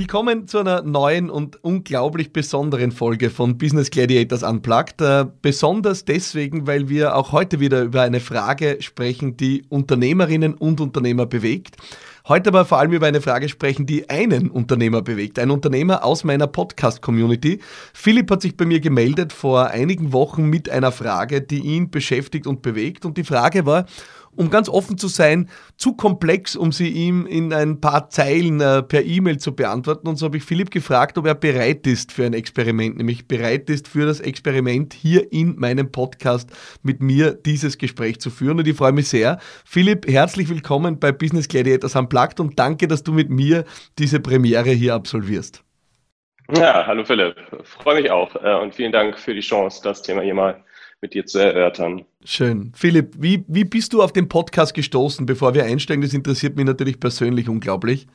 Willkommen zu einer neuen und unglaublich besonderen Folge von Business Gladiators Unplugged. Äh, besonders deswegen, weil wir auch heute wieder über eine Frage sprechen, die Unternehmerinnen und Unternehmer bewegt. Heute aber vor allem über eine Frage sprechen, die einen Unternehmer bewegt. Ein Unternehmer aus meiner Podcast-Community. Philipp hat sich bei mir gemeldet vor einigen Wochen mit einer Frage, die ihn beschäftigt und bewegt. Und die Frage war, um ganz offen zu sein, zu komplex, um sie ihm in ein paar Zeilen äh, per E-Mail zu beantworten. Und so habe ich Philipp gefragt, ob er bereit ist für ein Experiment, nämlich bereit ist für das Experiment hier in meinem Podcast mit mir dieses Gespräch zu führen. Und ich freue mich sehr. Philipp, herzlich willkommen bei Business Gladiators Unplugged und danke, dass du mit mir diese Premiere hier absolvierst. Ja, hallo Philipp. Freue mich auch äh, und vielen Dank für die Chance, das Thema hier mal mit dir zu erörtern. Schön. Philipp, wie, wie bist du auf den Podcast gestoßen, bevor wir einsteigen? Das interessiert mich natürlich persönlich unglaublich.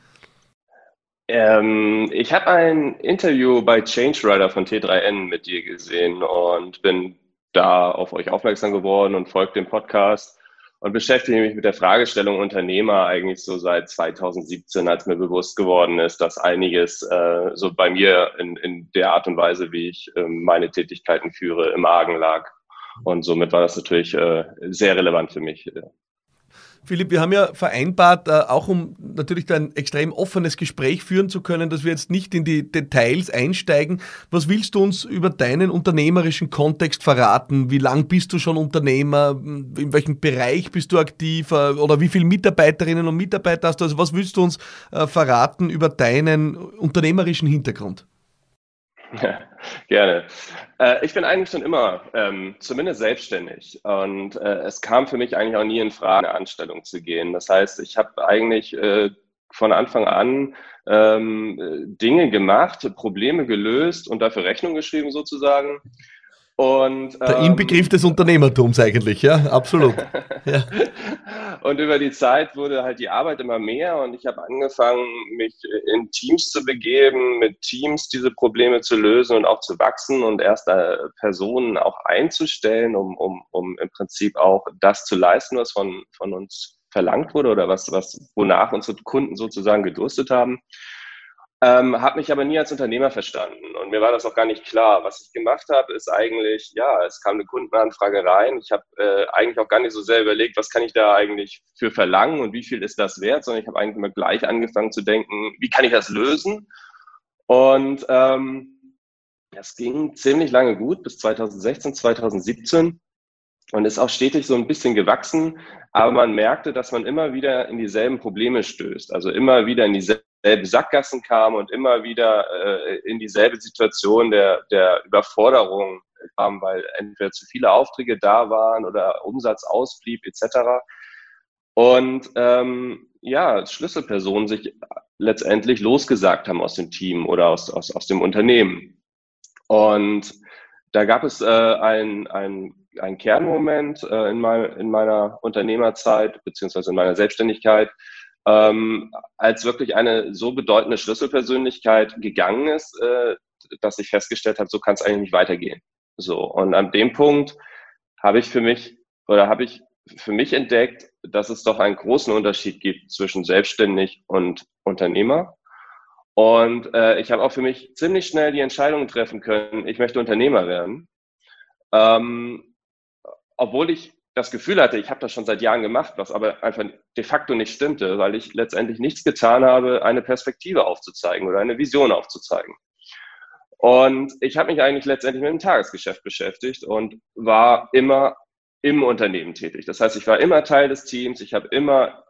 Ähm, ich habe ein Interview bei Change Rider von T3N mit dir gesehen und bin da auf euch aufmerksam geworden und folge dem Podcast und beschäftige mich mit der Fragestellung Unternehmer eigentlich so seit 2017, als mir bewusst geworden ist, dass einiges äh, so bei mir in, in der Art und Weise, wie ich äh, meine Tätigkeiten führe, im Argen lag. Und somit war das natürlich äh, sehr relevant für mich. Philipp, wir haben ja vereinbart, äh, auch um natürlich ein extrem offenes Gespräch führen zu können, dass wir jetzt nicht in die Details einsteigen. Was willst du uns über deinen unternehmerischen Kontext verraten? Wie lang bist du schon Unternehmer? In welchem Bereich bist du aktiv? Äh, oder wie viele Mitarbeiterinnen und Mitarbeiter hast du? Also was willst du uns äh, verraten über deinen unternehmerischen Hintergrund? Gerne. Äh, ich bin eigentlich schon immer ähm, zumindest selbstständig und äh, es kam für mich eigentlich auch nie in Frage, eine Anstellung zu gehen. Das heißt, ich habe eigentlich äh, von Anfang an ähm, Dinge gemacht, Probleme gelöst und dafür Rechnung geschrieben sozusagen. Und, Der ähm, Inbegriff des Unternehmertums eigentlich, ja, absolut. ja. Und über die Zeit wurde halt die Arbeit immer mehr und ich habe angefangen, mich in Teams zu begeben, mit Teams diese Probleme zu lösen und auch zu wachsen und erste Personen auch einzustellen, um, um, um im Prinzip auch das zu leisten, was von, von uns verlangt wurde oder was, was, wonach unsere Kunden sozusagen gedurstet haben. Ähm, habe mich aber nie als Unternehmer verstanden und mir war das auch gar nicht klar. Was ich gemacht habe, ist eigentlich, ja, es kam eine Kundenanfrage rein. Ich habe äh, eigentlich auch gar nicht so sehr überlegt, was kann ich da eigentlich für verlangen und wie viel ist das wert, sondern ich habe eigentlich immer gleich angefangen zu denken, wie kann ich das lösen? Und ähm, das ging ziemlich lange gut, bis 2016, 2017 und ist auch stetig so ein bisschen gewachsen, aber man merkte, dass man immer wieder in dieselben Probleme stößt, also immer wieder in dieselben selben Sackgassen kam und immer wieder äh, in dieselbe Situation der, der Überforderung kam, weil entweder zu viele Aufträge da waren oder Umsatz ausblieb etc. Und ähm, ja, Schlüsselpersonen sich letztendlich losgesagt haben aus dem Team oder aus, aus, aus dem Unternehmen. Und da gab es äh, ein, ein, ein Kernmoment äh, in, mein, in meiner Unternehmerzeit beziehungsweise in meiner Selbstständigkeit, ähm, als wirklich eine so bedeutende Schlüsselpersönlichkeit gegangen ist, äh, dass ich festgestellt habe, so kann es eigentlich nicht weitergehen. So und an dem Punkt habe ich für mich oder habe ich für mich entdeckt, dass es doch einen großen Unterschied gibt zwischen selbstständig und Unternehmer. Und äh, ich habe auch für mich ziemlich schnell die Entscheidung treffen können, ich möchte Unternehmer werden. Ähm, obwohl ich das Gefühl hatte, ich habe das schon seit Jahren gemacht, was aber einfach de facto nicht stimmte, weil ich letztendlich nichts getan habe, eine Perspektive aufzuzeigen oder eine Vision aufzuzeigen. Und ich habe mich eigentlich letztendlich mit dem Tagesgeschäft beschäftigt und war immer im Unternehmen tätig. Das heißt, ich war immer Teil des Teams, ich habe immer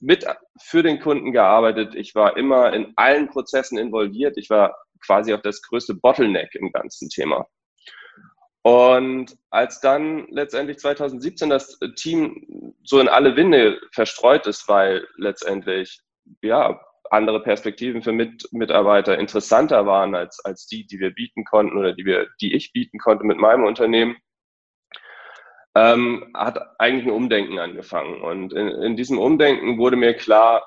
mit für den Kunden gearbeitet, ich war immer in allen Prozessen involviert, ich war quasi auch das größte Bottleneck im ganzen Thema. Und als dann letztendlich 2017 das Team so in alle Winde verstreut ist, weil letztendlich ja andere Perspektiven für Mit Mitarbeiter interessanter waren als, als die, die wir bieten konnten oder die wir, die ich bieten konnte mit meinem Unternehmen, ähm, hat eigentlich ein Umdenken angefangen. Und in, in diesem Umdenken wurde mir klar,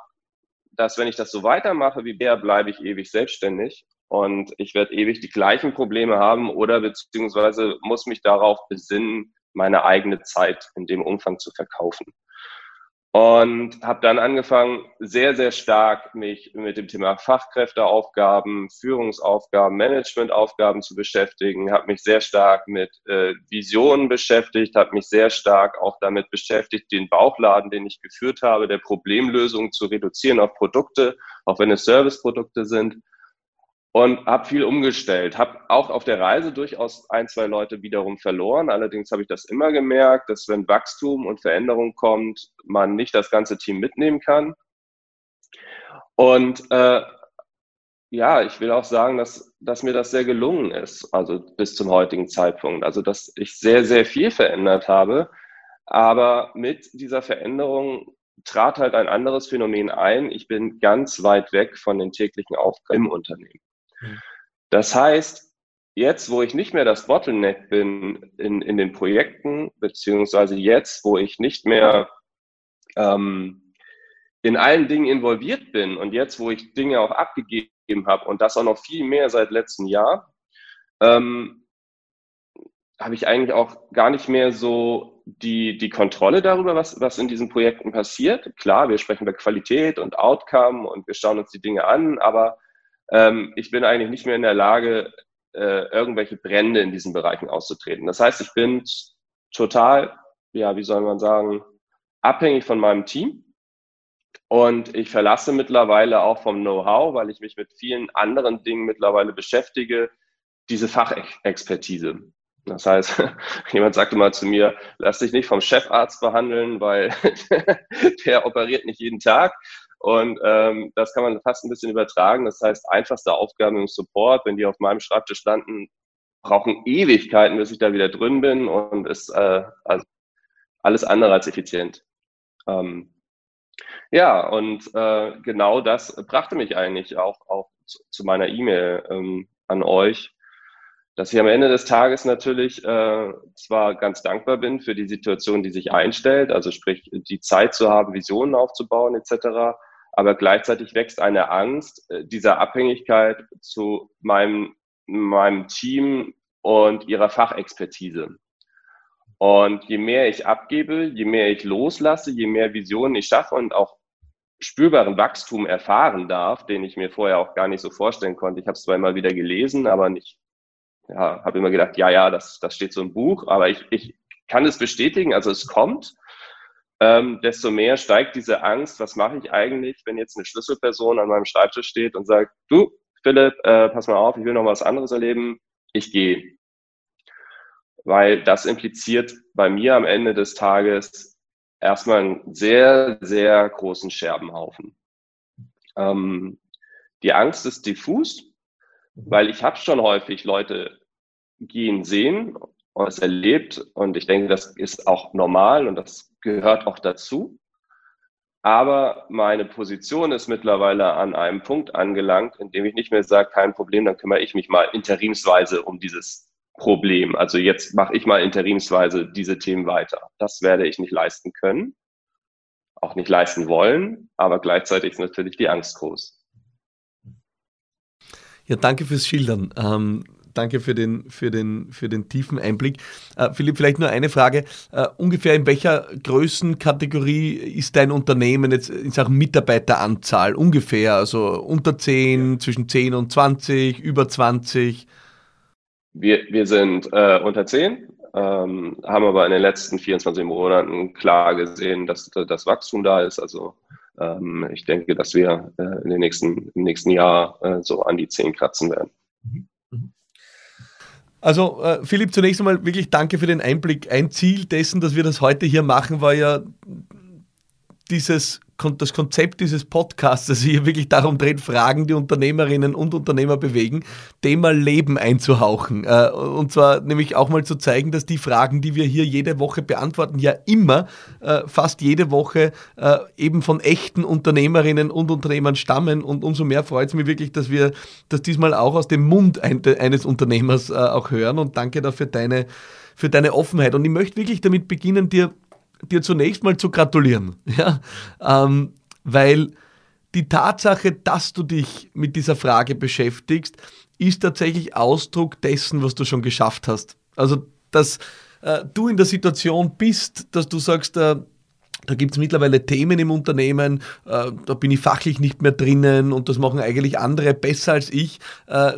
dass wenn ich das so weitermache wie der, bleibe ich ewig selbstständig und ich werde ewig die gleichen Probleme haben oder beziehungsweise muss mich darauf besinnen, meine eigene Zeit in dem Umfang zu verkaufen. und habe dann angefangen, sehr, sehr stark mich mit dem Thema Fachkräfteaufgaben, Führungsaufgaben, Managementaufgaben zu beschäftigen, habe mich sehr stark mit äh, Visionen beschäftigt, habe mich sehr stark auch damit beschäftigt, den Bauchladen, den ich geführt habe, der Problemlösung zu reduzieren auf Produkte, auch wenn es Serviceprodukte sind und habe viel umgestellt. Habe auch auf der Reise durchaus ein, zwei Leute wiederum verloren. Allerdings habe ich das immer gemerkt, dass wenn Wachstum und Veränderung kommt, man nicht das ganze Team mitnehmen kann. Und äh, ja, ich will auch sagen, dass, dass mir das sehr gelungen ist, also bis zum heutigen Zeitpunkt. Also, dass ich sehr, sehr viel verändert habe. Aber mit dieser Veränderung trat halt ein anderes Phänomen ein. Ich bin ganz weit weg von den täglichen Aufgaben im Unternehmen. Mhm. Das heißt, jetzt, wo ich nicht mehr das Bottleneck bin in, in den Projekten, beziehungsweise jetzt, wo ich nicht mehr ähm, in allen Dingen involviert bin und jetzt, wo ich Dinge auch abgegeben habe und das auch noch viel mehr seit letztem Jahr, ähm, habe ich eigentlich auch gar nicht mehr so die, die Kontrolle darüber, was, was in diesen Projekten passiert. Klar, wir sprechen über Qualität und Outcome und wir schauen uns die Dinge an, aber ähm, ich bin eigentlich nicht mehr in der Lage, äh, irgendwelche Brände in diesen Bereichen auszutreten. Das heißt, ich bin total, ja, wie soll man sagen, abhängig von meinem Team. Und ich verlasse mittlerweile auch vom Know-how, weil ich mich mit vielen anderen Dingen mittlerweile beschäftige, diese Fachexpertise. Das heißt, jemand sagte mal zu mir, lass dich nicht vom Chefarzt behandeln, weil der operiert nicht jeden Tag, und ähm, das kann man fast ein bisschen übertragen. Das heißt, einfachste Aufgaben im Support, wenn die auf meinem Schreibtisch landen, brauchen Ewigkeiten, bis ich da wieder drin bin und ist äh, also alles andere als effizient. Ähm, ja, und äh, genau das brachte mich eigentlich auch, auch zu, meiner E-Mail ähm, an euch, dass ich am Ende des Tages natürlich äh, zwar ganz dankbar bin für die Situation, die sich einstellt, also sprich die Zeit zu haben, Visionen aufzubauen etc., aber gleichzeitig wächst eine Angst äh, dieser Abhängigkeit zu meinem, meinem Team und ihrer Fachexpertise. Und je mehr ich abgebe, je mehr ich loslasse, je mehr Visionen ich schaffe und auch spürbaren Wachstum erfahren darf, den ich mir vorher auch gar nicht so vorstellen konnte. Ich habe es zwar immer wieder gelesen, aber nicht, ja, habe immer gedacht, ja, ja, das, das steht so im Buch, aber ich, ich kann es bestätigen, also es kommt ähm, desto mehr steigt diese Angst, was mache ich eigentlich, wenn jetzt eine Schlüsselperson an meinem Schreibtisch steht und sagt, du, Philipp, äh, pass mal auf, ich will noch was anderes erleben, ich gehe. Weil das impliziert bei mir am Ende des Tages erstmal einen sehr, sehr großen Scherbenhaufen. Ähm, die Angst ist diffus, weil ich habe schon häufig Leute gehen sehen und es erlebt und ich denke, das ist auch normal und das gehört auch dazu. Aber meine Position ist mittlerweile an einem Punkt angelangt, in dem ich nicht mehr sage, kein Problem, dann kümmere ich mich mal interimsweise um dieses Problem. Also jetzt mache ich mal interimsweise diese Themen weiter. Das werde ich nicht leisten können, auch nicht leisten wollen, aber gleichzeitig ist natürlich die Angst groß. Ja, danke fürs Schildern. Ähm, danke für den, für den, für den tiefen Einblick. Äh, Philipp, vielleicht nur eine Frage. Äh, ungefähr in welcher Größenkategorie ist dein Unternehmen jetzt in Sachen Mitarbeiteranzahl? Ungefähr, also unter 10, zwischen 10 und 20, über 20? Wir, wir sind äh, unter 10, ähm, haben aber in den letzten 24 Monaten klar gesehen, dass das Wachstum da ist. Also ähm, ich denke, dass wir äh, in den nächsten, im nächsten Jahr äh, so an die 10 kratzen werden. Mhm. Also äh, Philipp, zunächst einmal wirklich danke für den Einblick. Ein Ziel dessen, dass wir das heute hier machen, war ja dieses das Konzept dieses Podcasts, das hier wirklich darum dreht, Fragen, die Unternehmerinnen und Unternehmer bewegen, mal Leben einzuhauchen. Äh, und zwar nämlich auch mal zu zeigen, dass die Fragen, die wir hier jede Woche beantworten, ja immer, äh, fast jede Woche äh, eben von echten Unternehmerinnen und Unternehmern stammen. Und umso mehr freut es mich wirklich, dass wir das diesmal auch aus dem Mund eines Unternehmers auch hören. Und danke dafür deine, für deine Offenheit. Und ich möchte wirklich damit beginnen, dir dir zunächst mal zu gratulieren. Ja? Ähm, weil die Tatsache, dass du dich mit dieser Frage beschäftigst, ist tatsächlich Ausdruck dessen, was du schon geschafft hast. Also, dass äh, du in der Situation bist, dass du sagst, äh, Da gibt es mittlerweile Themen im Unternehmen, äh, da bin ich fachlich nicht mehr drinnen und das machen eigentlich andere besser als ich. Äh,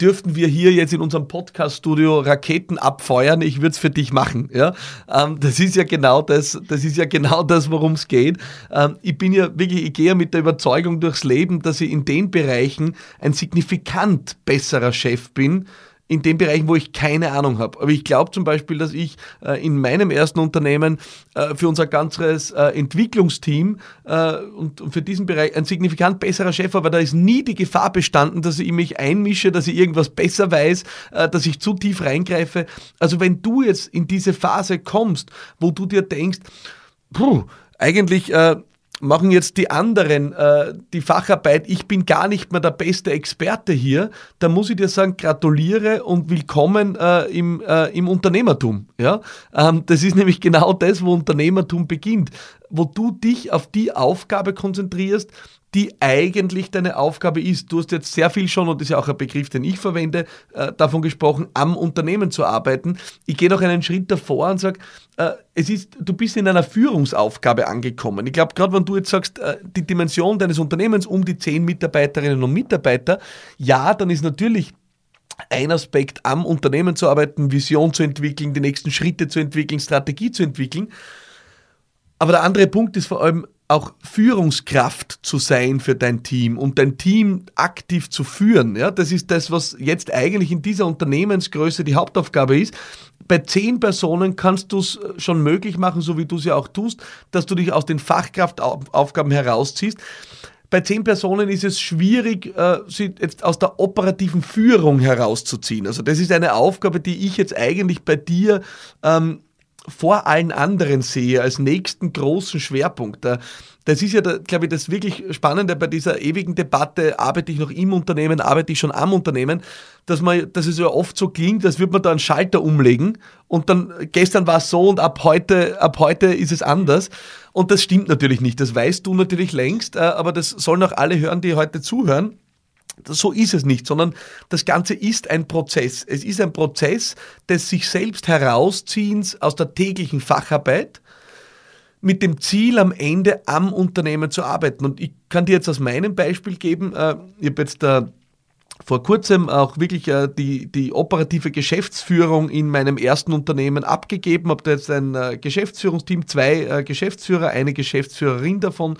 dürften wir hier jetzt in unserem Podcast-Studio Raketen abfeuern? Ich würde es für dich machen. Ja? Ähm, das ist ja genau das, das ist ja genau das, worum es geht. Ähm, ich bin ja wirklich, ich gehe ja mit der Überzeugung durchs Leben, dass ich in den Bereichen ein signifikant besserer Chef bin, in den Bereichen, wo ich keine Ahnung habe. Aber ich glaube zum Beispiel, dass ich äh, in meinem ersten Unternehmen äh, für unser ganzes äh, Entwicklungsteam äh, und, und, für diesen Bereich ein signifikant besserer Chef war, weil da ist nie die Gefahr bestanden, dass ich mich einmische, dass ich irgendwas besser weiß, äh, dass ich zu tief reingreife. Also wenn du jetzt in diese Phase kommst, wo du dir denkst, puh, eigentlich äh, machen jetzt die anderen äh, die Facharbeit, ich bin gar nicht mehr der beste Experte hier, da muss ich dir sagen, gratuliere und willkommen äh, im, äh, im Unternehmertum. Ja? Ähm, das ist nämlich genau das, wo Unternehmertum beginnt, wo du dich auf die Aufgabe konzentrierst, die eigentlich deine Aufgabe ist. Du hast jetzt sehr viel schon, und das ist ja auch ein Begriff, den ich verwende, äh, davon gesprochen, am Unternehmen zu arbeiten. Ich gehe noch einen Schritt davor und sage, äh, es ist, du bist in einer Führungsaufgabe angekommen. Ich glaube, gerade wenn du jetzt sagst, äh, die Dimension deines Unternehmens um die zehn Mitarbeiterinnen und Mitarbeiter, ja, dann ist natürlich ein Aspekt am Unternehmen zu arbeiten, Vision zu entwickeln, die nächsten Schritte zu entwickeln, Strategie zu entwickeln. Aber der andere Punkt ist vor allem auch Führungskraft zu sein für dein Team und dein Team aktiv zu führen. Ja, das ist das, was jetzt eigentlich in dieser Unternehmensgröße die Hauptaufgabe ist. Bei zehn Personen kannst du es schon möglich machen, so wie du es ja auch tust, dass du dich aus den Fachkraftaufgaben herausziehst. Bei zehn Personen ist es schwierig, äh, sie jetzt aus der operativen Führung herauszuziehen. Also das ist eine Aufgabe, die ich jetzt eigentlich bei dir ähm, vor allen anderen sehe, als nächsten großen Schwerpunkt. Das ist ja, glaube ich, das wirklich Spannende bei dieser ewigen Debatte, arbeite ich noch im Unternehmen, arbeite ich schon am Unternehmen, dass, man, dass es ja oft so klingt, als würde man da einen Schalter umlegen und dann gestern war es so und ab heute, ab heute ist es anders. Und das stimmt natürlich nicht, das weißt du natürlich längst, äh, aber das sollen auch alle hören, die heute zuhören. So ist es nicht, sondern das Ganze ist ein Prozess. Es ist ein Prozess des sich selbst herausziehens aus der täglichen Facharbeit mit dem Ziel, am Ende am Unternehmen zu arbeiten. Und ich kann dir jetzt aus meinem Beispiel geben, äh, ich habe jetzt da vor kurzem auch wirklich äh, die, die operative Geschäftsführung in meinem ersten Unternehmen abgegeben, habe da jetzt ein äh, Geschäftsführungsteam, zwei Geschäftsführer, eine Geschäftsführerin davon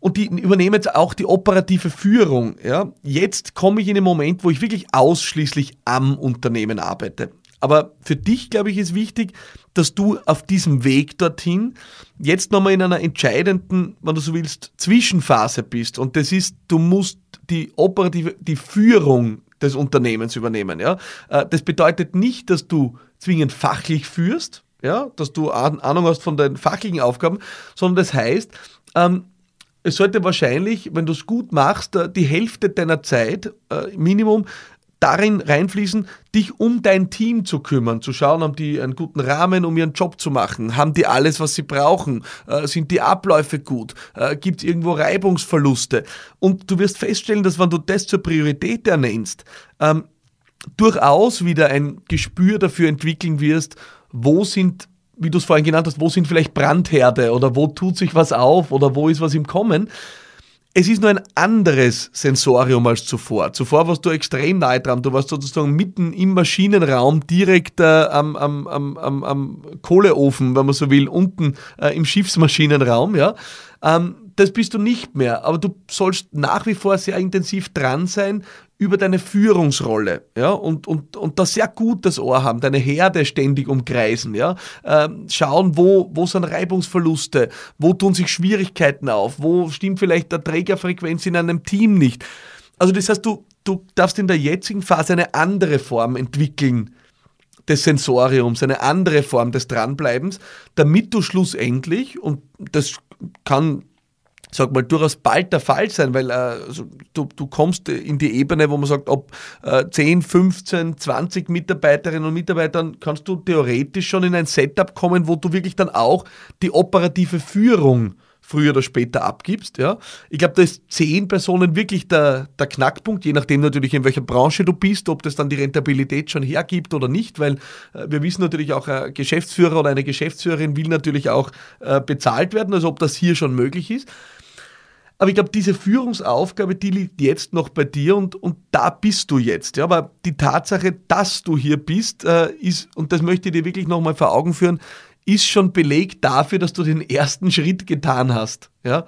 und die übernehmen jetzt auch die operative Führung. Ja. Jetzt komme ich in den Moment, wo ich wirklich ausschließlich am Unternehmen arbeite. Aber für dich, glaube ich, ist wichtig, dass du auf diesem Weg dorthin jetzt nochmal in einer entscheidenden, wenn du so willst, Zwischenphase bist. Und das ist, du musst die operative, die Führung des Unternehmens übernehmen. Ja? Äh, das bedeutet nicht, dass du zwingend fachlich führst, ja, dass du Ahnung hast von deinen fachlichen Aufgaben, sondern das heißt, ähm, es sollte wahrscheinlich, wenn du es gut machst, äh, die Hälfte deiner Zeit, äh, Minimum, darin reinfließen, dich um dein Team zu kümmern, zu schauen, haben die einen guten Rahmen, um ihren Job zu machen, haben die alles, was sie brauchen, äh, sind die Abläufe gut, gibt es irgendwo Reibungsverluste. Und du wirst feststellen, dass wenn du das zur Priorität ernennst, ähm, durchaus wieder ein Gespür dafür entwickeln wirst, wo sind wie du es vorhin genannt hast, wo sind vielleicht Brandherde oder wo tut sich was auf oder wo ist was im Kommen. Es ist nur ein anderes Sensorium als zuvor. Zuvor warst du extrem nahe dran. Du warst sozusagen mitten im Maschinenraum, direkt äh, am, am, am, am, Kohleofen, wenn man so will, unten äh, im Schiffsmaschinenraum. Ja? Ähm, das bist du nicht mehr. Aber du sollst nach wie vor sehr intensiv dran sein, über deine Führungsrolle, ja, und, und, und da sehr gut das Ohr haben, deine Herde ständig umkreisen, ja, ähm, schauen, wo, wo sind Reibungsverluste, wo tun sich Schwierigkeiten auf, wo stimmt vielleicht der Trägerfrequenz in einem Team nicht. Also das heißt, du, du darfst in der jetzigen Phase eine andere Form entwickeln des Sensoriums, eine andere Form des Dranbleibens, damit du schlussendlich, und das kann sag mal, durchaus bald der Fall sein, weil äh, also, du, du kommst in die Ebene, wo man sagt, ob äh, 10, 15, 20 Mitarbeiterinnen und Mitarbeitern kannst du theoretisch schon in ein Setup kommen, wo du wirklich dann auch die operative Führung früher oder später abgibst. Ja. Ich glaube, da ist zehn Personen wirklich der, der Knackpunkt, je nachdem natürlich, in welcher Branche du bist, ob das dann die Rentabilität schon hergibt oder nicht, weil äh, wir wissen natürlich auch, ein Geschäftsführer oder eine Geschäftsführerin will natürlich auch äh, bezahlt werden, also ob das hier schon möglich ist. Aber ich glaube, diese Führungsaufgabe, die liegt jetzt noch bei dir und, und da bist du jetzt. Ja, aber die Tatsache, dass du hier bist, äh, ist, und das möchte ich dir wirklich nochmal vor Augen führen, ist schon Beleg dafür, dass du den ersten Schritt getan hast. Ja?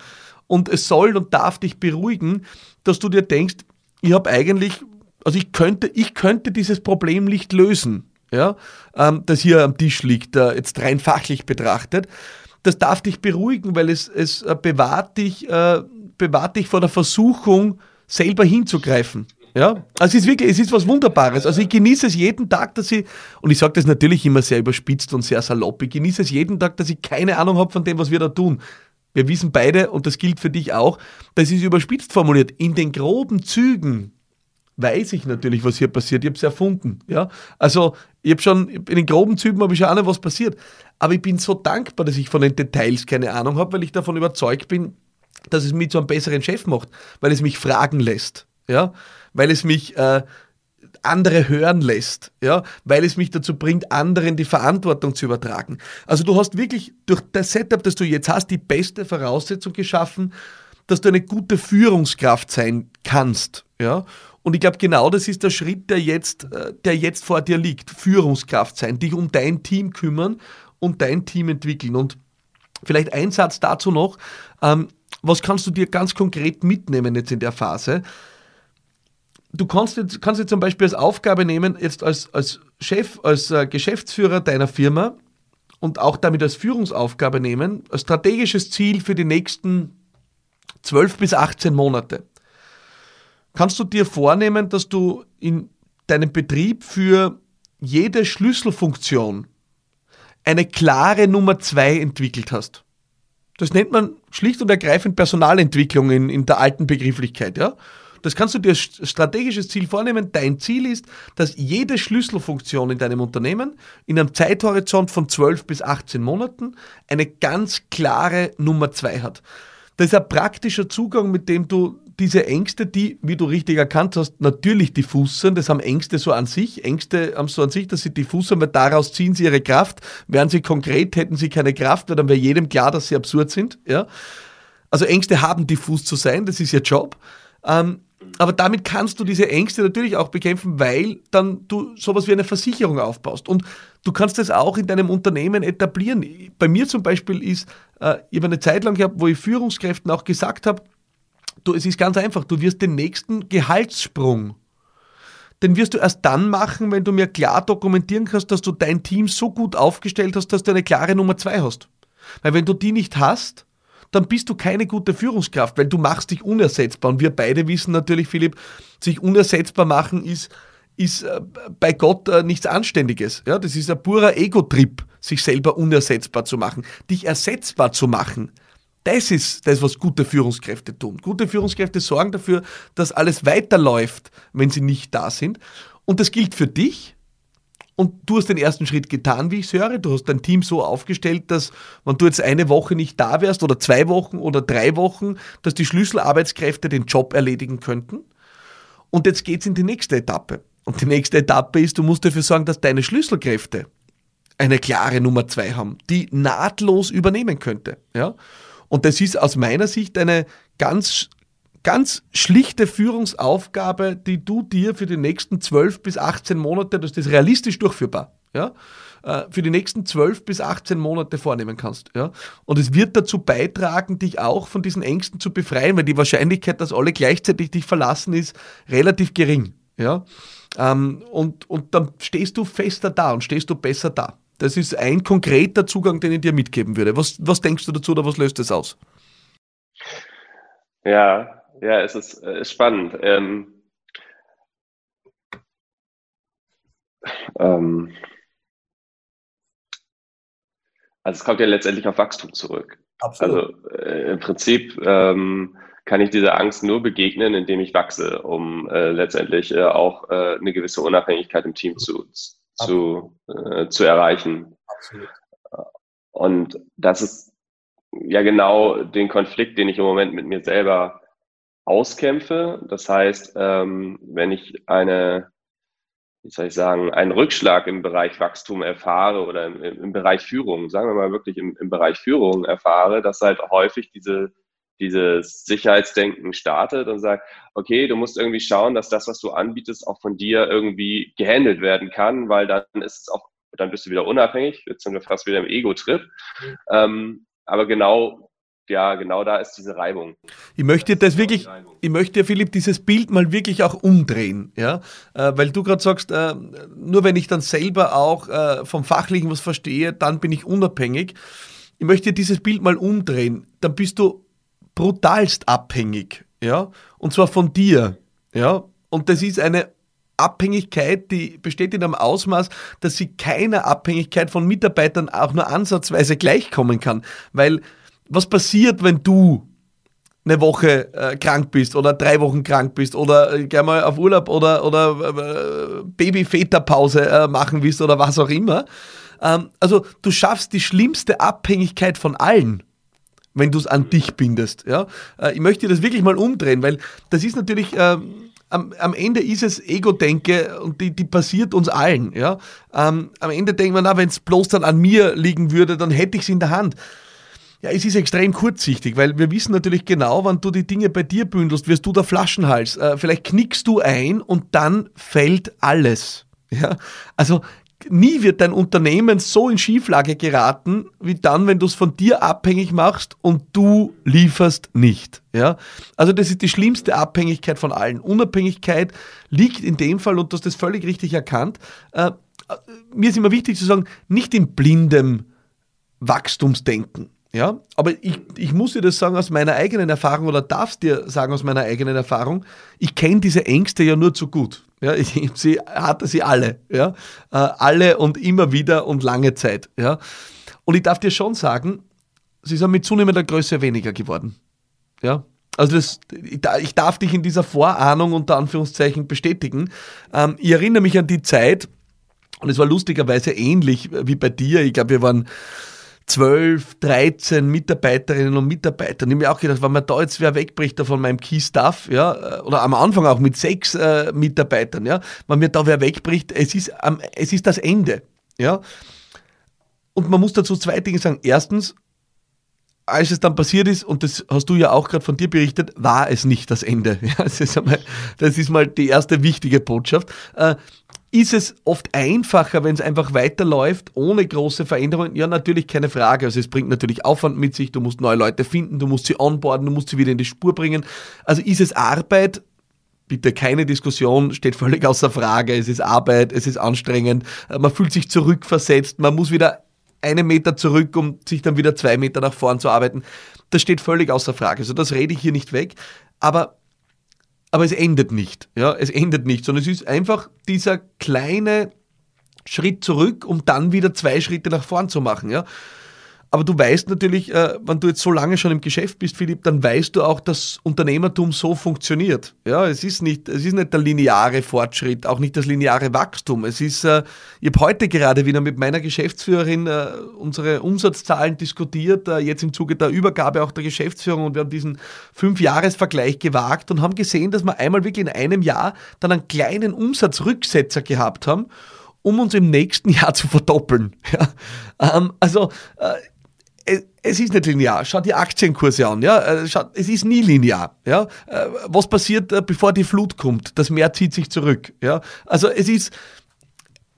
Und es soll und darf dich beruhigen, dass du dir denkst, ich habe eigentlich, also ich könnte, ich könnte dieses Problem nicht lösen, ja? Ähm, das hier am Tisch liegt, äh, jetzt rein fachlich betrachtet. Das darf dich beruhigen, weil es, es äh, bewahrt, dich, äh, bewahrt dich vor der Versuchung, selber hinzugreifen. Ja, also es ist wirklich, es ist was Wunderbares. Also ich genieße es jeden Tag, dass ich, und ich sage das natürlich immer sehr überspitzt und sehr salopp, ich genieße es jeden Tag, dass ich keine Ahnung habe von dem, was wir da tun. Wir wissen beide, und das gilt für dich auch, das ist überspitzt formuliert. In den groben Zügen weiß ich natürlich, was hier passiert. Ich habe es erfunden. Ja? Also ich habe schon, in den groben Zügen habe ich schon Ahnung, was passiert. Aber ich bin so dankbar, dass ich von den Details keine Ahnung habe, weil ich davon überzeugt bin, dass es mich zu einem besseren Chef macht, weil es mich fragen lässt ja, weil es mich äh, andere hören lässt, ja, weil es mich dazu bringt, anderen die Verantwortung zu übertragen. Also du hast wirklich durch das Setup, das du jetzt hast, die beste Voraussetzung geschaffen, dass du eine gute Führungskraft sein kannst, ja. Und ich glaube, genau das ist der Schritt, der jetzt, äh, der jetzt vor dir liegt. Führungskraft sein, dich um dein Team kümmern und dein Team entwickeln. Und vielleicht ein Satz dazu noch. Ähm, was kannst du dir ganz konkret mitnehmen jetzt in der Phase? du kannst jetzt, kannst jetzt zum Beispiel als Aufgabe nehmen, jetzt als, als Chef, als äh, Geschäftsführer deiner Firma und auch damit als Führungsaufgabe nehmen, als strategisches Ziel für die nächsten 12 bis 18 Monate. Kannst du dir vornehmen, dass du in deinem Betrieb für jede Schlüsselfunktion eine klare Nummer 2 entwickelt hast? Das nennt man schlicht und ergreifend Personalentwicklung in, in der alten Begrifflichkeit. Ja? Das kannst du dir als strategisches Ziel vornehmen. Dein Ziel ist, dass jede Schlüsselfunktion in deinem Unternehmen in einem Zeithorizont von 12 bis 18 Monaten eine ganz klare Nummer 2 hat. Das ist ein praktischer Zugang, mit dem du diese Ängste, die, wie du richtig erkannt hast, natürlich diffus sind. Das haben Ängste so an sich. Ängste haben so an sich, dass sie diffus sind, weil daraus ziehen sie ihre Kraft. Wären sie konkret, hätten sie keine Kraft, weil dann wäre jedem klar, dass sie absurd sind. Ja? Also Ängste haben diffus zu sein, das ist ihr Job. Ähm, aber damit kannst du diese Ängste natürlich auch bekämpfen, weil dann du sowas wie eine Versicherung aufbaust. Und du kannst das auch in deinem Unternehmen etablieren. Bei mir zum Beispiel ist, äh, ich habe eine Zeit lang gehabt, wo ich Führungskräften auch gesagt habe, du, es ist ganz einfach, du wirst den nächsten Gehaltssprung, den wirst du erst dann machen, wenn du mir klar dokumentieren kannst, dass du dein Team so gut aufgestellt hast, dass du eine klare Nummer zwei hast. Weil wenn du die nicht hast, dann bist du keine gute Führungskraft, weil du machst dich unersetzbar. Und wir beide wissen natürlich, Philipp, sich unersetzbar machen ist, ist äh, bei Gott äh, nichts Anständiges. Ja, das ist ein purer Ego-Trip, sich selber unersetzbar zu machen, dich ersetzbar zu machen. Das ist das, was gute Führungskräfte tun. Gute Führungskräfte sorgen dafür, dass alles weiterläuft, wenn sie nicht da sind. Und das gilt für dich, und du hast den ersten Schritt getan, wie ich es höre. Du hast dein Team so aufgestellt, dass, wenn du jetzt eine Woche nicht da wärst oder zwei Wochen oder drei Wochen, dass die Schlüsselarbeitskräfte den Job erledigen könnten. Und jetzt geht es in die nächste Etappe. Und die nächste Etappe ist, du musst dafür sorgen, dass deine Schlüsselkräfte eine klare Nummer zwei haben, die nahtlos übernehmen könnte. Ja? Und das ist aus meiner Sicht eine ganz ganz schlichte Führungsaufgabe, die du dir für die nächsten 12 bis 18 Monate, das ist realistisch durchführbar, ja, äh, für die nächsten 12 bis 18 Monate vornehmen kannst. Ja? Und es wird dazu beitragen, dich auch von diesen Ängsten zu befreien, weil die Wahrscheinlichkeit, dass alle gleichzeitig dich verlassen, ist relativ gering. Ja? Ähm, und, und dann stehst du fester da und stehst du besser da. Das ist ein konkreter Zugang, den ich dir mitgeben würde. Was, was denkst du dazu oder was löst das aus? Ja, ja, es ist, äh, spannend. Ähm, ähm, also es kommt ja letztendlich auf Wachstum zurück. Absolut. Also äh, im Prinzip ähm, kann ich dieser Angst nur begegnen, indem ich wachse, um äh, letztendlich äh, auch äh, eine gewisse Unabhängigkeit im Team zu, zu, äh, zu erreichen. Absolut. Und das ist ja genau den Konflikt, den ich im Moment mit mir selber auskämpfe. Das heißt, ähm, wenn ich eine, wie soll ich sagen, einen Rückschlag im Bereich Wachstum erfahre oder im, im Bereich Führung, sagen wir mal wirklich im, im Bereich Führung erfahre, dass halt häufig diese dieses Sicherheitsdenken startet und sagt, okay, du musst irgendwie schauen, dass das, was du anbietest, auch von dir irgendwie gehandelt werden kann, weil dann ist es auch, dann bist du wieder unabhängig, jetzt sind wir fast wieder im Ego-Trip. Mhm. Ähm, aber genau ja, genau da ist diese Reibung. Ich möchte das, das wirklich, ich möchte, Philipp, dieses Bild mal wirklich auch umdrehen, ja, äh, weil du gerade sagst, äh, nur wenn ich dann selber auch äh, vom Fachlichen was verstehe, dann bin ich unabhängig. Ich möchte dieses Bild mal umdrehen, dann bist du brutalst abhängig, ja, und zwar von dir, ja, und das ist eine Abhängigkeit, die besteht in einem Ausmaß, dass sie keiner Abhängigkeit von Mitarbeitern auch nur ansatzweise gleichkommen kann. Weil was passiert, wenn du eine Woche äh, krank bist oder drei Wochen krank bist oder äh, gleich mal auf Urlaub oder, oder äh, Baby-Väterpause äh, machen willst oder was auch immer. Ähm, also du schaffst die schlimmste Abhängigkeit von allen wenn du es an dich bindest. Ja? Äh, ich möchte das wirklich mal umdrehen, weil das ist natürlich, ähm, am, am Ende ist es Ego-Denke und die, die passiert uns allen. Ja? Ähm, am Ende denkt man, wenn es bloß dann an mir liegen würde, dann hätte ich es in der Hand. Ja, es ist extrem kurzsichtig, weil wir wissen natürlich genau, wann du die Dinge bei dir bündelst, wirst du der Flaschenhals. Äh, vielleicht knickst du ein und dann fällt alles. Ja, also nie wird dein Unternehmen so in Schieflage geraten, wie dann, wenn du es von dir abhängig machst und du lieferst nicht. Ja? Also das ist die schlimmste Abhängigkeit von allen. Unabhängigkeit liegt in dem Fall, und du hast das völlig richtig erkannt, äh, äh mir ist immer wichtig zu sagen, nicht in blindem Wachstumsdenken. Ja, aber ich, ich muss dir das sagen aus meiner eigenen Erfahrung oder darf dir sagen aus meiner eigenen Erfahrung. Ich kenne diese Ängste ja nur zu gut. Ja, ich sie, hatte sie alle. Ja, äh, alle und immer wieder und lange Zeit. Ja, und ich darf dir schon sagen, sie sind mit zunehmender Größe weniger geworden. Ja, also das, ich darf dich in dieser Vorahnung unter Anführungszeichen bestätigen. Ähm, ich erinnere mich an die Zeit, und es war lustigerweise ähnlich wie bei dir. Ich glaube, wir waren 12, 13 Mitarbeiterinnen und Mitarbeiter. Und ich habe mir auch gedacht, wenn man da jetzt wer wegbricht von meinem Key-Staff, ja, äh, oder am Anfang auch mit sechs äh, Mitarbeitern, ja, wenn mir da wer wegbricht, es ist, ähm, es ist das Ende, ja. Und man muss dazu zwei Dinge sagen. Erstens, als es dann passiert ist, und das hast du ja auch gerade von dir berichtet, war es nicht das Ende. Ja, das, ist einmal, das ist mal die erste wichtige Botschaft. Äh, ist es oft einfacher, wenn es einfach weiterläuft, ohne große Veränderungen? Ja, natürlich keine Frage. Also es bringt natürlich Aufwand mit sich, du musst neue Leute finden, du musst sie onboarden, du musst sie wieder in die Spur bringen. Also ist es Arbeit? Bitte keine Diskussion, steht völlig außer Frage. Es ist Arbeit, es ist anstrengend, man fühlt sich zurückversetzt, man muss wieder einen Meter zurück, um sich dann wieder zwei Meter nach vorn zu arbeiten. Das steht völlig außer Frage. Also das rede ich hier nicht weg. Aber aber es endet nicht. Ja, es endet nicht, sondern es ist einfach dieser kleine Schritt zurück, um dann wieder zwei Schritte nach vorn zu machen. Ja. Aber du weißt natürlich, äh, wenn du jetzt so lange schon im Geschäft bist, Philipp, dann weißt du auch, dass Unternehmertum so funktioniert. Ja, es ist nicht, es ist nicht der lineare Fortschritt, auch nicht das lineare Wachstum. Es ist, äh, ich habe heute gerade wieder mit meiner Geschäftsführerin äh, unsere Umsatzzahlen diskutiert, äh, jetzt im Zuge der Übergabe auch der Geschäftsführung und wir haben diesen Fünf-Jahres-Vergleich gewagt und haben gesehen, dass wir einmal wirklich in einem Jahr dann einen kleinen Umsatzrücksetzer gehabt haben um uns im nächsten Jahr zu verdoppeln. Ja, ähm, also äh, es ist nicht linear. Schau die Aktienkurse an. Ja? Äh, schau, es ist nie linear. Ja? Äh, was passiert, äh, bevor die Flut kommt? Das Meer zieht sich zurück. Ja? Also es ist,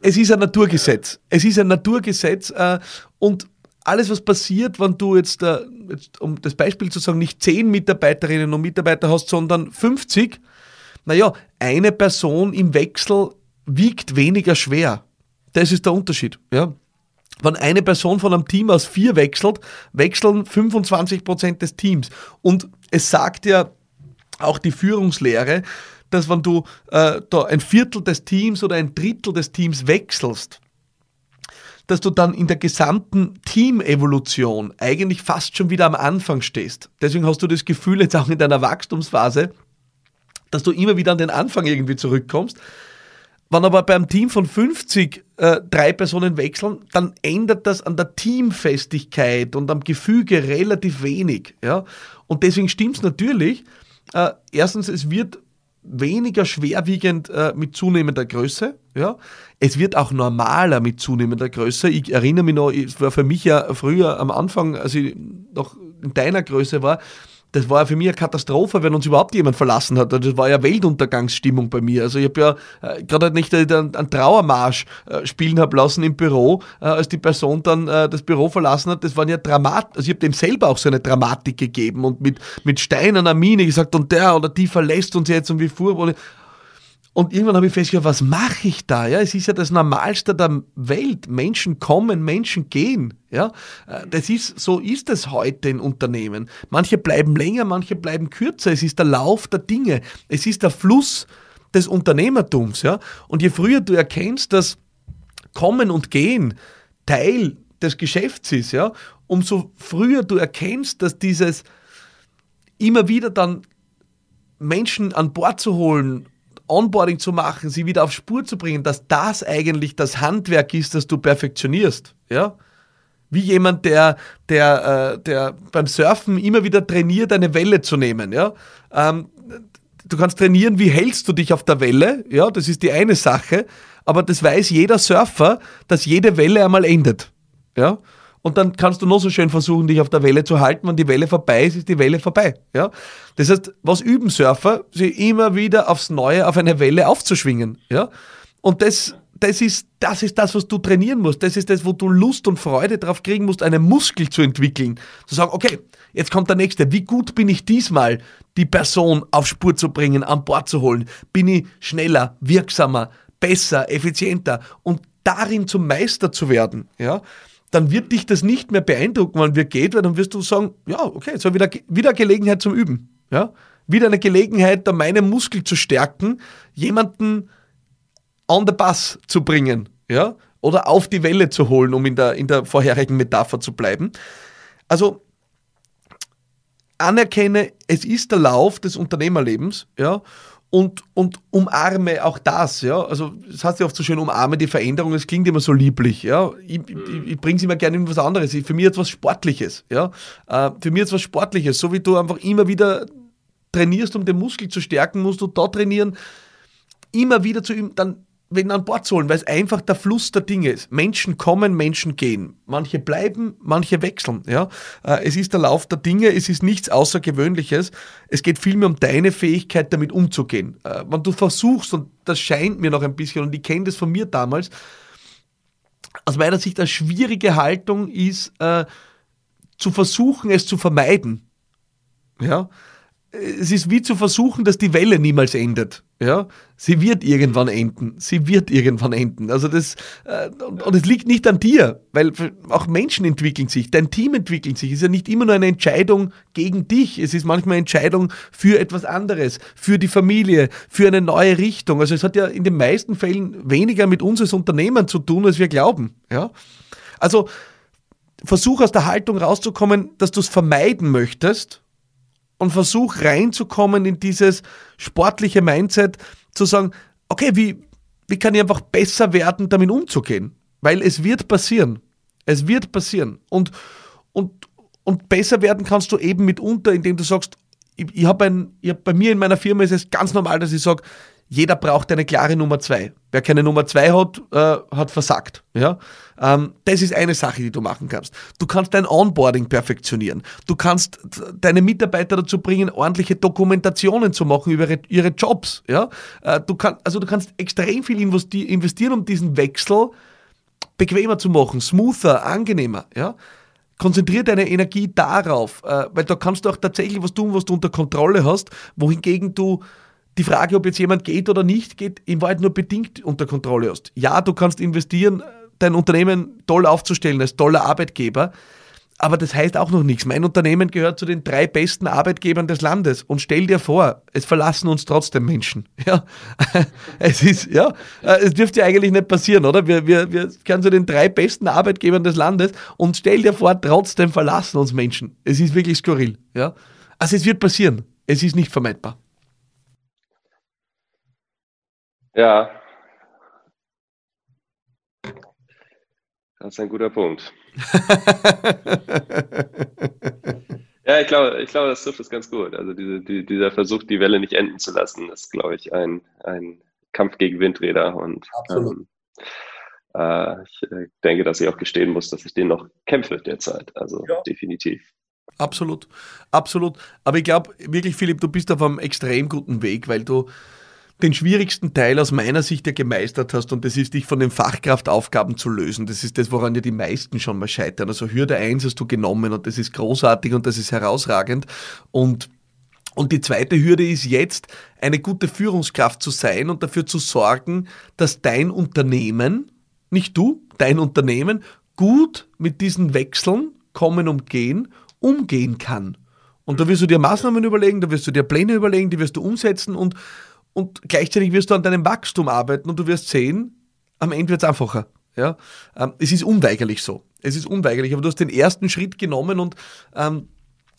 es ist ein Naturgesetz. Es ist ein Naturgesetz und alles, was passiert, wenn du jetzt, jetzt, um das Beispiel zu sagen, nicht 10 Mitarbeiterinnen und Mitarbeiter hast, sondern 50, naja, eine Person im Wechsel wiegt weniger schwer. Das ist der Unterschied. Ja? Wenn eine Person von einem Team aus vier wechselt, wechseln 25 Prozent des Teams. Und es sagt ja auch die Führungslehre, dass wenn du äh, da ein Viertel des Teams oder ein Drittel des Teams wechselst, dass du dann in der gesamten Teamevolution eigentlich fast schon wieder am Anfang stehst. Deswegen hast du das Gefühl jetzt auch in deiner Wachstumsphase, dass du immer wieder an den Anfang irgendwie zurückkommst, Wenn aber beim Team von 50 äh, drei Personen wechseln, dann ändert das an der Teamfestigkeit und am Gefüge relativ wenig. Ja? Und deswegen stimmt es natürlich. Äh, erstens, es wird weniger schwerwiegend äh, mit zunehmender Größe. Ja? Es wird auch normaler mit zunehmender Größe. Ich erinnere mich noch, es war für mich ja früher am Anfang, als ich noch in deiner Größe war, das war ja für mich eine Katastrophe, wenn uns überhaupt jemand verlassen hat. Das war ja Weltuntergangsstimmung bei mir. Also ich habe ja äh, gerade nicht einen, einen Trauermarsch äh, spielen habe lassen im Büro, äh, als die Person dann äh, das Büro verlassen hat. Das waren ja Dramat, also ich habe dem selber auch so eine Dramatik gegeben und mit, mit Stein an Mine gesagt, und der oder die verlässt uns jetzt und wie fuhr. Und irgendwann habe ich festgestellt, was mache ich da? Ja, es ist ja das Normalste der Welt. Menschen kommen, Menschen gehen. Ja, äh, das ist, so ist es heute in Unternehmen. Manche bleiben länger, manche bleiben kürzer. Es ist der Lauf der Dinge. Es ist der Fluss des Unternehmertums. Ja, und je früher du erkennst, dass Kommen und Gehen Teil des Geschäfts ist, ja, umso früher du erkennst, dass dieses immer wieder dann Menschen an Bord zu holen Onboarding zu machen, sie wieder auf Spur zu bringen, dass das eigentlich das Handwerk ist, das du perfektionierst. Ja? Wie jemand, der, der, äh, der beim Surfen immer wieder trainiert, eine Welle zu nehmen. Ja? Ähm, du kannst trainieren, wie hältst du dich auf der Welle. Ja, das ist die eine Sache. Aber das weiß jeder Surfer, dass jede Welle einmal endet. Ja? Und dann kannst du noch so schön versuchen, dich auf der Welle zu halten. Wenn die Welle vorbei ist, ist die Welle vorbei. Ja? Das heißt, was üben Surfer? Sie immer wieder aufs Neue auf eine Welle aufzuschwingen. Ja? Und das, das, ist, das ist das, was du trainieren musst. Das ist das, wo du Lust und Freude drauf kriegen musst, einen Muskel zu entwickeln. Zu sagen, okay, jetzt kommt der nächste. Wie gut bin ich diesmal, die Person auf Spur zu bringen, an Bord zu holen? Bin ich schneller, wirksamer, besser, effizienter und darin zum Meister zu werden? Ja? Dann wird dich das nicht mehr beeindrucken, wann wir geht, weil dann wirst du sagen, ja, okay, so wieder, wieder Gelegenheit zum Üben. Ja? Wieder eine Gelegenheit, da meinen Muskel zu stärken, jemanden on the bus zu bringen, ja, oder auf die Welle zu holen, um in der, in der vorherigen Metapher zu bleiben. Also anerkenne, es ist der Lauf des Unternehmerlebens, ja, und, und umarme auch das, ja. Also, das heißt ja oft so schön, umarme die Veränderung, es klingt immer so lieblich, ja. Ich, ich, ich bringe es immer gerne in was anderes. Für mich etwas Sportliches, ja. Äh, für mich etwas Sportliches. So wie du einfach immer wieder trainierst, um den Muskel zu stärken, musst du da trainieren, immer wieder zu üben, dann wen an Bord zu holen, weil es einfach der Fluss der Dinge ist. Menschen kommen, Menschen gehen. Manche bleiben, manche wechseln. Ja? Äh, es ist der Lauf der Dinge, es ist nichts Außergewöhnliches. Es geht vielmehr um deine Fähigkeit, damit umzugehen. Äh, wenn du versuchst, und das scheint mir noch ein bisschen, und ich kenne das von mir damals, aus meiner Sicht eine schwierige Haltung ist, äh, zu versuchen, es zu vermeiden. Ja? Es ist wie zu versuchen, dass die Welle niemals endet. Ja, sie wird irgendwann enden. Sie wird irgendwann enden. Also das äh, und, es liegt nicht an dir, weil auch Menschen entwickeln sich, dein Team entwickelt sich. Es ist ja nicht immer nur eine Entscheidung gegen dich. Es ist manchmal eine Entscheidung für etwas anderes, für die Familie, für eine neue Richtung. Also es hat ja in den meisten Fällen weniger mit uns als Unternehmen zu tun, als wir glauben. Ja, also versuch aus der Haltung rauszukommen, dass du es vermeiden möchtest und versuch reinzukommen in dieses sportliche Mindset, zu sagen, okay, wie, wie kann ich einfach besser werden, damit umzugehen? Weil es wird passieren. Es wird passieren. Und, und, und besser werden kannst du eben mitunter, indem du sagst, ich, ich habe hab, bei mir in meiner Firma ist es ganz normal, dass ich sage, jeder braucht eine klare Nummer zwei. Wer keine Nummer zwei hat, äh, hat versagt. Ja? Ähm, das ist eine Sache, die du machen kannst. Du kannst dein Onboarding perfektionieren. Du kannst deine Mitarbeiter dazu bringen, ordentliche Dokumentationen zu machen über ihre Jobs. Äh, du also du kannst extrem viel investieren, um diesen Wechsel bequemer zu machen, smoother, angenehmer. Ja? konzentriere deine Energie darauf, äh, weil da kannst du auch tatsächlich was tun, was du unter Kontrolle hast, wohingegen du die Frage, ob jetzt jemand geht oder nicht geht, in Wahrheit nur bedingt unter Kontrolle hast. Ja, du kannst investieren, dein Unternehmen toll aufzustellen als toller Arbeitgeber, aber das heißt auch noch nichts. Mein Unternehmen gehört zu den drei besten Arbeitgebern des Landes. Und stell dir vor, es verlassen uns trotzdem Menschen. Ja, es ist, ja, äh, es dürfte ja eigentlich nicht passieren, oder? Wir, wir, wir gehören zu den drei besten Arbeitgebern des Landes und stell dir vor, trotzdem verlassen uns Menschen. Es ist wirklich skurril. Ja, also es wird passieren. Es ist nicht vermeidbar. Ja, Das ist ein guter Punkt. ja, ich glaube, ich glaube, das trifft es ganz gut. Also diese, die, dieser Versuch, die Welle nicht enden zu lassen, ist, glaube ich, ein, ein Kampf gegen Windräder. Und ähm, äh, ich äh, denke, dass ich auch gestehen muss, dass ich den noch kämpfe derzeit. Also ja. definitiv. Absolut, absolut. Aber ich glaube wirklich, Philipp, du bist auf einem extrem guten Weg, weil du den schwierigsten Teil aus meiner Sicht ja gemeistert hast und das ist, dich von den Fachkraftaufgaben zu lösen. Das ist das, woran ja die meisten schon mal scheitern. Also Hürde 1 hast du genommen und das ist großartig und das ist herausragend und und die zweite Hürde ist jetzt, eine gute Führungskraft zu sein und dafür zu sorgen, dass dein Unternehmen, nicht du, dein Unternehmen, gut mit diesen Wechseln, kommen und gehen, umgehen kann. Und da wirst du dir Maßnahmen überlegen, da wirst du dir Pläne überlegen, die wirst du umsetzen und, und gleichzeitig wirst du an deinem Wachstum arbeiten und du wirst sehen, am Ende wird es einfacher. Ja? Ähm, es ist unweigerlich so. Es ist unweigerlich, aber du hast den ersten Schritt genommen und ähm,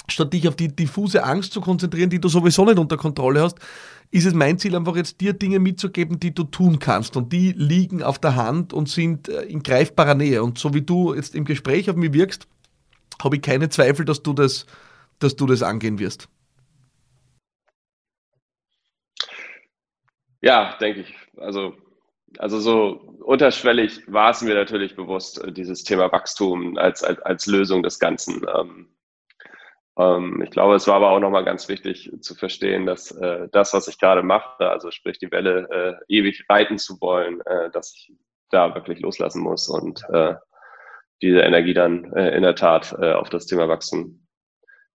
statt dich auf die diffuse Angst zu konzentrieren, die du sowieso nicht unter Kontrolle hast, ist es mein Ziel einfach jetzt dir Dinge mitzugeben, die du tun kannst. Und die liegen auf der Hand und sind äh, in greifbarer Nähe. Und so wie du jetzt im Gespräch auf mich wirkst, habe ich keine Zweifel, dass du das, dass du das angehen wirst. Ja, denke ich. Also, also so unterschwellig war es mir natürlich bewusst, äh, dieses Thema Wachstum als, als, als Lösung des Ganzen. Ähm, ähm, ich glaube, es war aber auch nochmal ganz wichtig zu verstehen, dass äh, das, was ich gerade mache, also sprich die Welle äh, ewig reiten zu wollen, äh, dass ich da wirklich loslassen muss und äh, diese Energie dann äh, in der Tat auf das Thema Wachstum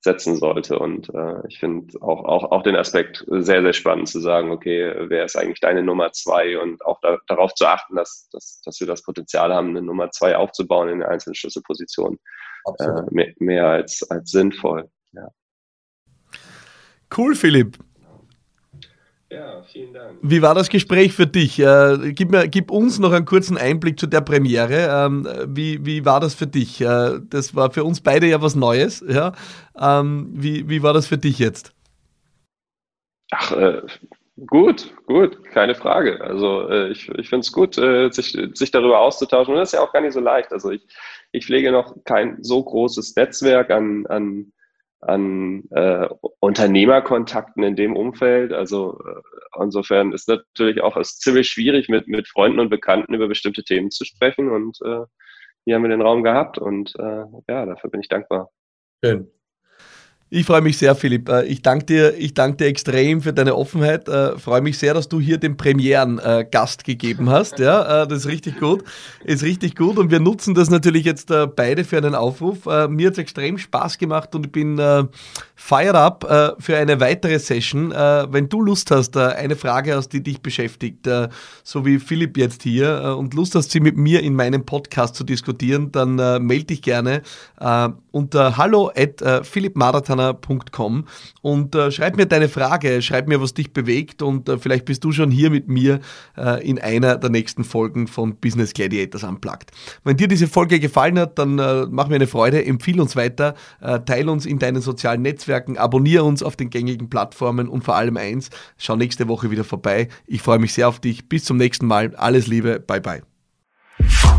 setzen sollte. Und äh, ich finde auch, auch, auch den Aspekt sehr, sehr spannend zu sagen, okay, wer ist eigentlich deine Nummer zwei und auch da, darauf zu achten, dass, dass, dass wir das Potenzial haben, eine Nummer zwei aufzubauen in der einzelnen Schlüsselposition. Äh, mehr, mehr, als, als sinnvoll. Ja. Cool, Philipp. Ja, vielen Dank. Wie war das Gespräch für dich? Äh, gib, mir, gib uns noch einen kurzen Einblick zu der Premiere. Ähm, wie, wie war das für dich? Äh, das war für uns beide ja was Neues. Ja? Ähm, wie, wie war das für dich jetzt? Ach, äh, gut, gut, keine Frage. Also ich, ich finde es gut, sich, sich darüber auszutauschen. Und das ist ja auch gar nicht so leicht. Also ich, ich pflege noch kein so großes Netzwerk an, an an äh, Unternehmerkontakten in dem Umfeld. Also äh, insofern ist natürlich auch es ziemlich schwierig, mit, mit Freunden und Bekannten über bestimmte Themen zu sprechen. Und äh, hier haben wir den Raum gehabt und äh, ja, dafür bin ich dankbar. Schön. Ich freue mich sehr, Philipp. Äh, ich danke dir, ich danke dir extrem für deine Offenheit. Ich äh, freue mich sehr, dass du hier den Premieren-Gast gegeben hast. Ja, äh, das ist richtig gut. Ist richtig gut. Und wir nutzen das natürlich jetzt beide für einen Aufruf. Mir hat es extrem Spaß gemacht und ich bin fired up für eine weitere Session. Wenn du Lust hast, eine Frage hast, die dich beschäftigt, so wie Philipp jetzt hier, und Lust hast, sie mit mir in meinem Podcast zu diskutieren, dann melde dich gerne unter hallo at philippmarathon und äh, schreib mir deine Frage, schreib mir, was dich bewegt und äh, vielleicht bist du schon hier mit mir äh, in einer der nächsten Folgen von Business Gladiators Unplugged. Wenn dir diese Folge gefallen hat, dann äh, mach mir eine Freude, empfiehl uns weiter, äh, teile uns in deinen sozialen Netzwerken, abonniere uns auf den gängigen Plattformen und vor allem eins, schau nächste Woche wieder vorbei. Ich freue mich sehr auf dich. Bis zum nächsten Mal. Alles Liebe. Bye bye.